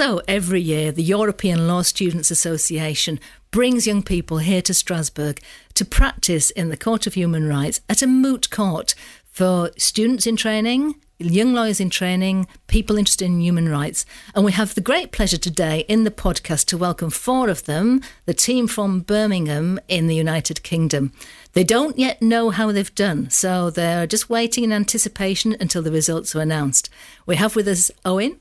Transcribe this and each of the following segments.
So, every year, the European Law Students Association brings young people here to Strasbourg to practice in the Court of Human Rights at a moot court for students in training, young lawyers in training, people interested in human rights. And we have the great pleasure today in the podcast to welcome four of them, the team from Birmingham in the United Kingdom. They don't yet know how they've done, so they're just waiting in anticipation until the results are announced. We have with us Owen,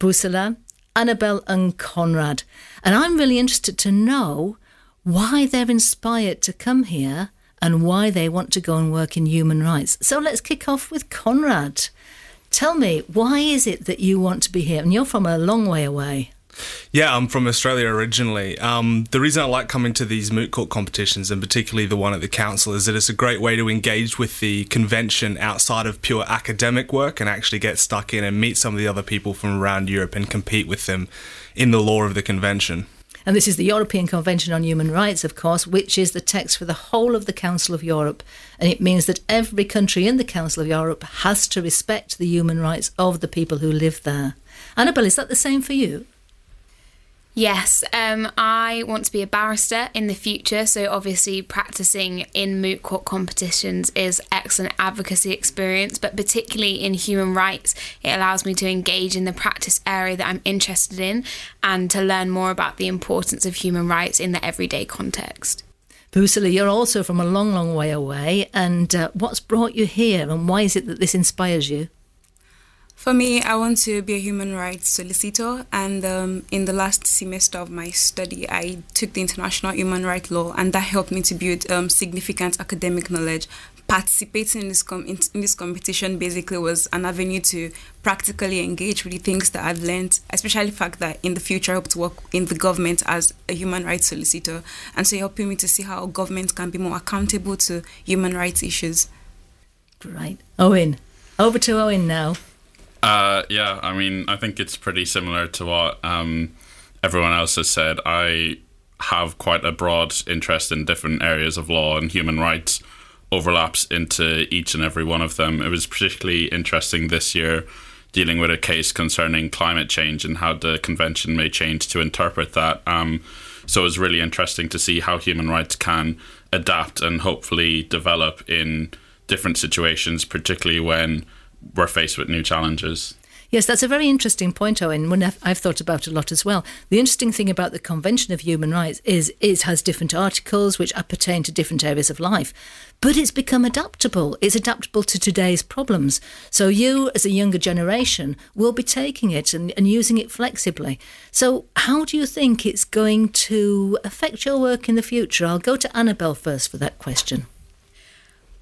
Boussoula, Annabelle, and Conrad. And I'm really interested to know why they're inspired to come here and why they want to go and work in human rights. So let's kick off with Conrad. Tell me, why is it that you want to be here? And you're from a long way away. Yeah, I'm from Australia originally. Um, the reason I like coming to these moot court competitions, and particularly the one at the council, is that it's a great way to engage with the convention outside of pure academic work and actually get stuck in and meet some of the other people from around Europe and compete with them in the law of the convention. And this is the European Convention on Human Rights, of course, which is the text for the whole of the Council of Europe. And it means that every country in the Council of Europe has to respect the human rights of the people who live there. Annabelle, is that the same for you? Yes, um, I want to be a barrister in the future. So obviously, practicing in moot court competitions is excellent advocacy experience. But particularly in human rights, it allows me to engage in the practice area that I'm interested in and to learn more about the importance of human rights in the everyday context. Boussoula, you're also from a long, long way away. And uh, what's brought you here, and why is it that this inspires you? For me, I want to be a human rights solicitor, and um, in the last semester of my study, I took the international human rights law, and that helped me to build um, significant academic knowledge. Participating in this com- in, in, this competition basically was an avenue to practically engage with the things that I've learned, especially the fact that in the future I hope to work in the government as a human rights solicitor, and so helping me to see how government can be more accountable to human rights issues. Right, Owen. Over to Owen now. Uh, yeah, I mean, I think it's pretty similar to what um, everyone else has said. I have quite a broad interest in different areas of law and human rights overlaps into each and every one of them. It was particularly interesting this year dealing with a case concerning climate change and how the convention may change to interpret that. Um, so it was really interesting to see how human rights can adapt and hopefully develop in different situations, particularly when we're faced with new challenges. Yes, that's a very interesting point, Owen. I've, I've, thought about a lot as well. The interesting thing about the Convention of Human Rights is it has different articles which pertain to different areas of life, but it's become adaptable. It's adaptable to today's problems. So you, as a younger generation, will be taking it and, and using it flexibly. So how do you think it's going to affect your work in the future? I'll go to Annabelle first for that question.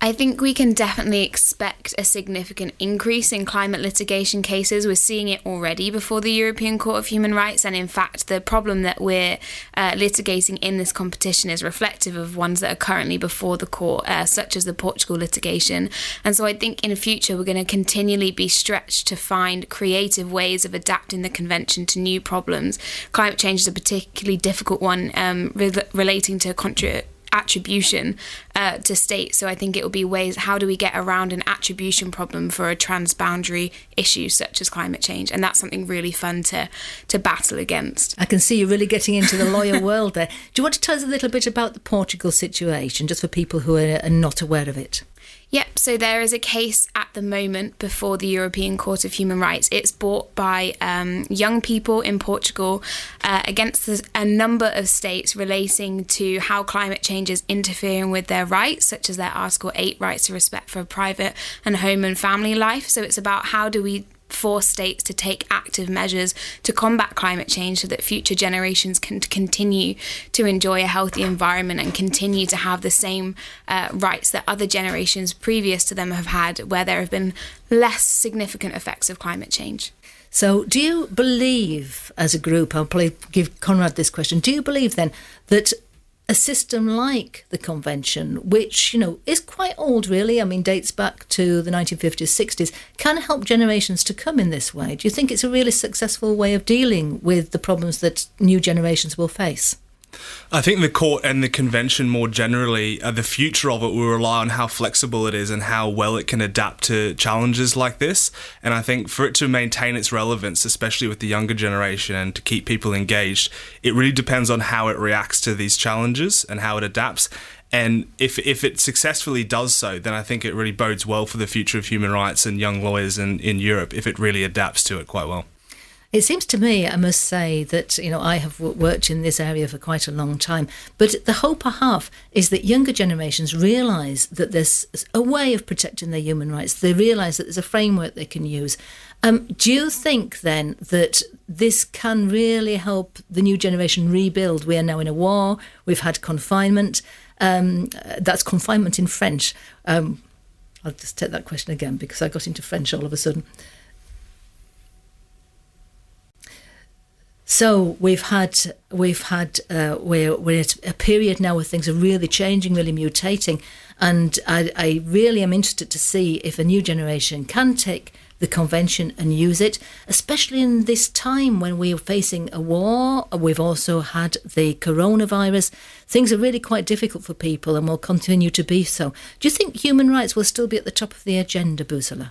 I think we can definitely expect a significant increase in climate litigation cases. We're seeing it already before the European Court of Human Rights, and in fact, the problem that we're uh, litigating in this competition is reflective of ones that are currently before the court, uh, such as the Portugal litigation. And so I think in the future, we're going to continually be stretched to find creative ways of adapting the convention to new problems. Climate change is a particularly difficult one um, re- relating to contra- attribution uh, to states. So I think it will be ways how do we get around an attribution problem for a transboundary issue such as climate change, and that's something really fun to to battle against. I can see you're really getting into the lawyer world there. Do you want to tell us a little bit about the Portugal situation, just for people who are, are not aware of it? Yep, so there is a case at the moment before the European Court of Human Rights. It's brought by um, young people in Portugal uh, against a number of states relating to how climate change is interfering with their rights, such as their Article 8 rights to respect for private and home and family life. So it's about how do we force states to take active measures to combat climate change so that future generations can continue to enjoy a healthy environment and continue to have the same uh, rights that other generations previous to them have had, where there have been less significant effects of climate change. So, do you believe, as a group, I'll probably give Conrad this question, do you believe then that a system like the convention, which you know is quite old, really. I mean, dates back to the 1950s, 60s, can help generations to come in this way. Do you think it's a really successful way of dealing with the problems that new generations will face? I think the court and the convention more generally, uh, the future of it will rely on how flexible it is and how well it can adapt to challenges like this. And I think for it to maintain its relevance, especially with the younger generation and to keep people engaged, it really depends on how it reacts to these challenges and how it adapts. And if, if it successfully does so, then I think it really bodes well for the future of human rights and young lawyers in, in Europe if it really adapts to it quite well. It seems to me, I must say, that you know I have worked in this area for quite a long time. But the hope I have is that younger generations realise that there's a way of protecting their human rights. They realise that there's a framework they can use. Um, do you think then that this can really help the new generation rebuild? We are now in a war. We've had confinement. Um, that's confinement in French. Um, I'll just take that question again because I got into French all of a sudden. So we've had we've had uh, we're we're at a period now where things are really changing, really mutating, and I, I really am interested to see if a new generation can take the convention and use it, especially in this time when we are facing a war. We've also had the coronavirus. Things are really quite difficult for people and will continue to be so. Do you think human rights will still be at the top of the agenda, Boussoula?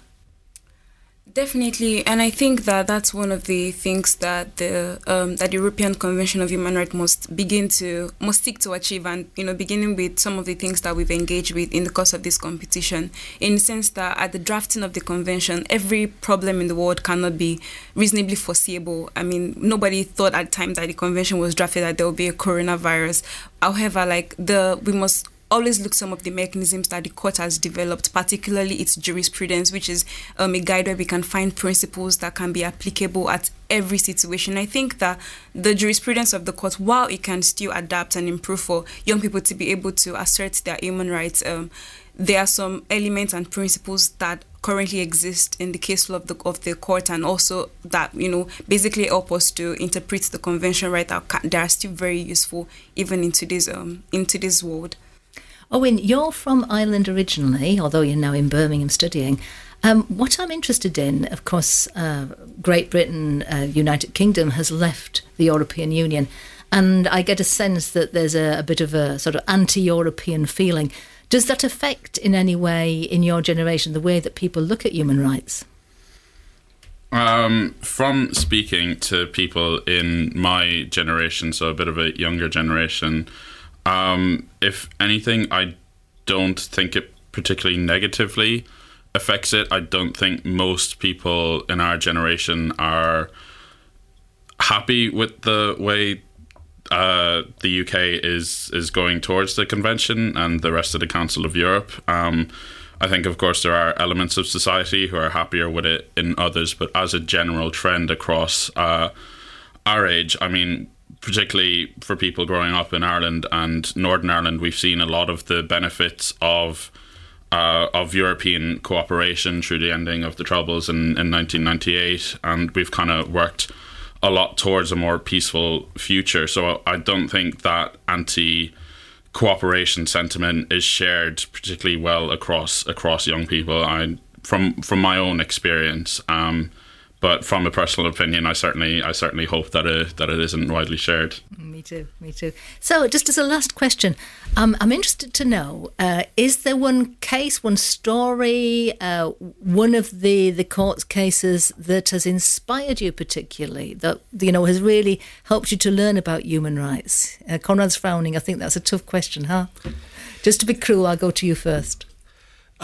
Definitely, and I think that that's one of the things that the um, that European Convention of Human Rights must begin to must seek to achieve, and you know, beginning with some of the things that we've engaged with in the course of this competition, in the sense that at the drafting of the convention, every problem in the world cannot be reasonably foreseeable. I mean, nobody thought at the time that the convention was drafted that there would be a coronavirus. However, like the we must always look some of the mechanisms that the court has developed, particularly its jurisprudence, which is um, a guide where we can find principles that can be applicable at every situation. I think that the jurisprudence of the court, while it can still adapt and improve for young people to be able to assert their human rights, um, there are some elements and principles that currently exist in the case law of the of the court and also that you know basically help us to interpret the convention right that they are still very useful even in today's um in today's world Owen, you're from Ireland originally, although you're now in Birmingham studying. Um, what I'm interested in, of course, uh, Great Britain, uh, United Kingdom has left the European Union, and I get a sense that there's a, a bit of a sort of anti-European feeling. Does that affect in any way in your generation the way that people look at human rights? Um, from speaking to people in my generation, so a bit of a younger generation, um, if anything, I don't think it particularly negatively affects it. I don't think most people in our generation are happy with the way uh, the UK is is going towards the convention and the rest of the Council of Europe. Um, I think, of course, there are elements of society who are happier with it in others, but as a general trend across uh, our age, I mean, particularly for people growing up in Ireland and Northern Ireland, we've seen a lot of the benefits of uh, of European cooperation through the ending of the Troubles in, in 1998, and we've kind of worked a lot towards a more peaceful future. So I don't think that anti cooperation sentiment is shared particularly well across across young people. I from from my own experience. Um, but from a personal opinion, I certainly I certainly hope that it that it isn't widely shared. Me too, me too. So, just as a last question, um, I'm interested to know: uh, is there one case, one story, uh, one of the the court cases that has inspired you particularly, that you know has really helped you to learn about human rights? Uh, Conrad's frowning. I think that's a tough question, huh? Just to be cruel, I'll go to you first.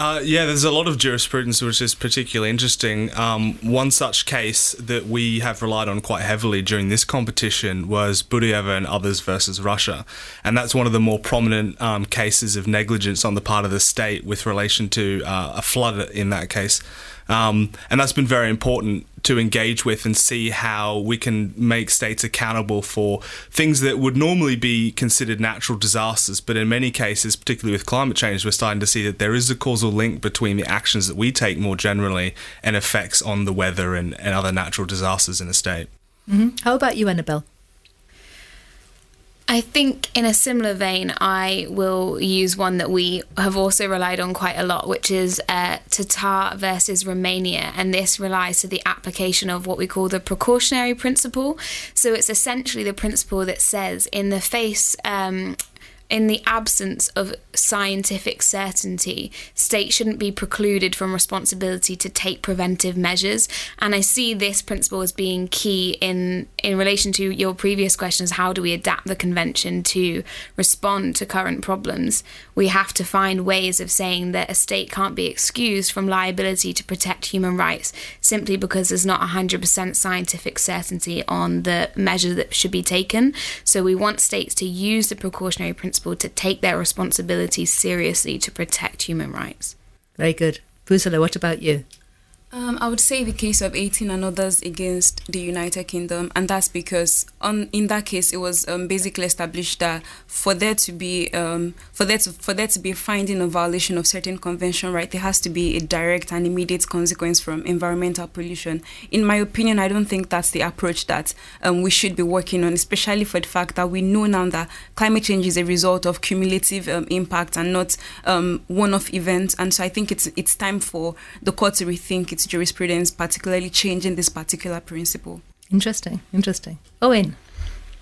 Uh, yeah, there's a lot of jurisprudence which is particularly interesting. Um, one such case that we have relied on quite heavily during this competition was Budayeva and others versus Russia. And that's one of the more prominent um, cases of negligence on the part of the state with relation to uh, a flood in that case. Um, and that's been very important to engage with and see how we can make states accountable for things that would normally be considered natural disasters. But in many cases, particularly with climate change, we're starting to see that there is a causal link between the actions that we take more generally and effects on the weather and, and other natural disasters in a state. Mm-hmm. How about you, Annabelle? I think, in a similar vein, I will use one that we have also relied on quite a lot, which is uh, Tatar versus Romania. And this relies to the application of what we call the precautionary principle. So it's essentially the principle that says, in the face um, in the absence of scientific certainty, states shouldn't be precluded from responsibility to take preventive measures. And I see this principle as being key in in relation to your previous questions. How do we adapt the convention to respond to current problems? We have to find ways of saying that a state can't be excused from liability to protect human rights simply because there's not 100% scientific certainty on the measure that should be taken. So we want states to use the precautionary principle to take their responsibilities seriously to protect human rights. Very good. Boussoula, what about you? Um, I would say the case of Hatton and others against the United Kingdom, and that's because on in that case it was um, basically established that for there to be um, for there to for there to be a finding of violation of certain convention right, there has to be a direct and immediate consequence from environmental pollution. In my opinion, I don't think that's the approach that um, we should be working on, especially for the fact that we know now that climate change is a result of cumulative um, impact and not um, one-off events, and so I think it's it's time for the court to rethink its jurisprudence, particularly changing this particular principle. Interesting, interesting. Owen.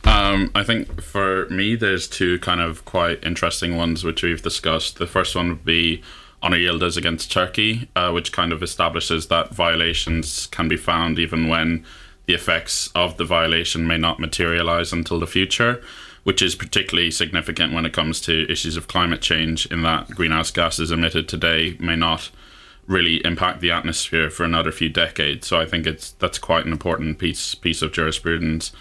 Um, I think for me, there's two kind of quite interesting ones which we've discussed. The first one would be Öneryıldız against Turkey, uh, which kind of establishes that violations can be found even when the effects of the violation may not materialize until the future, which is particularly significant when it comes to issues of climate change, in that greenhouse gases emitted today may not really impact the atmosphere for another few decades. So I think it's that's quite an important piece piece of jurisprudence.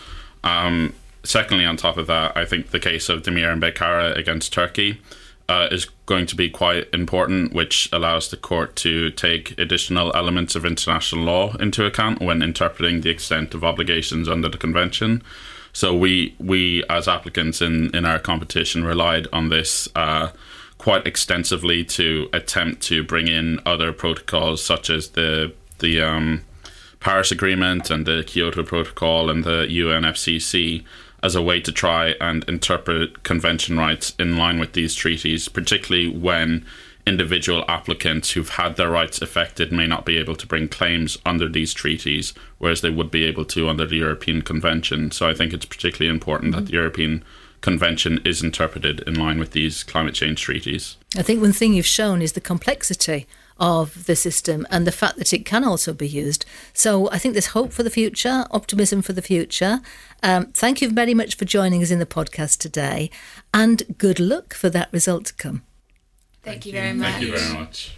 Um, secondly, on top of that, I think the case of Demir and Baykara against Turkey uh, is going to be quite important, which allows the court to take additional elements of international law into account when interpreting the extent of obligations under the convention. So we we as applicants in in our competition relied on this. Uh, quite extensively to attempt to bring in other protocols such as the the um, Paris Agreement and the Kyoto Protocol and the UNFCCC as a way to try and interpret convention rights in line with these treaties, particularly when individual applicants who've had their rights affected may not be able to bring claims under these treaties, whereas they would be able to under the European Convention. So I think it's particularly important mm-hmm. that the European Convention is interpreted in line with these climate change treaties. I think one thing you've shown is the complexity of the system and the fact that it can also be used. So I think there's hope for the future, optimism for the future. Um, thank you very much for joining us in the podcast today, and good luck for that result to come. Thank, thank you very much. Thank you very much.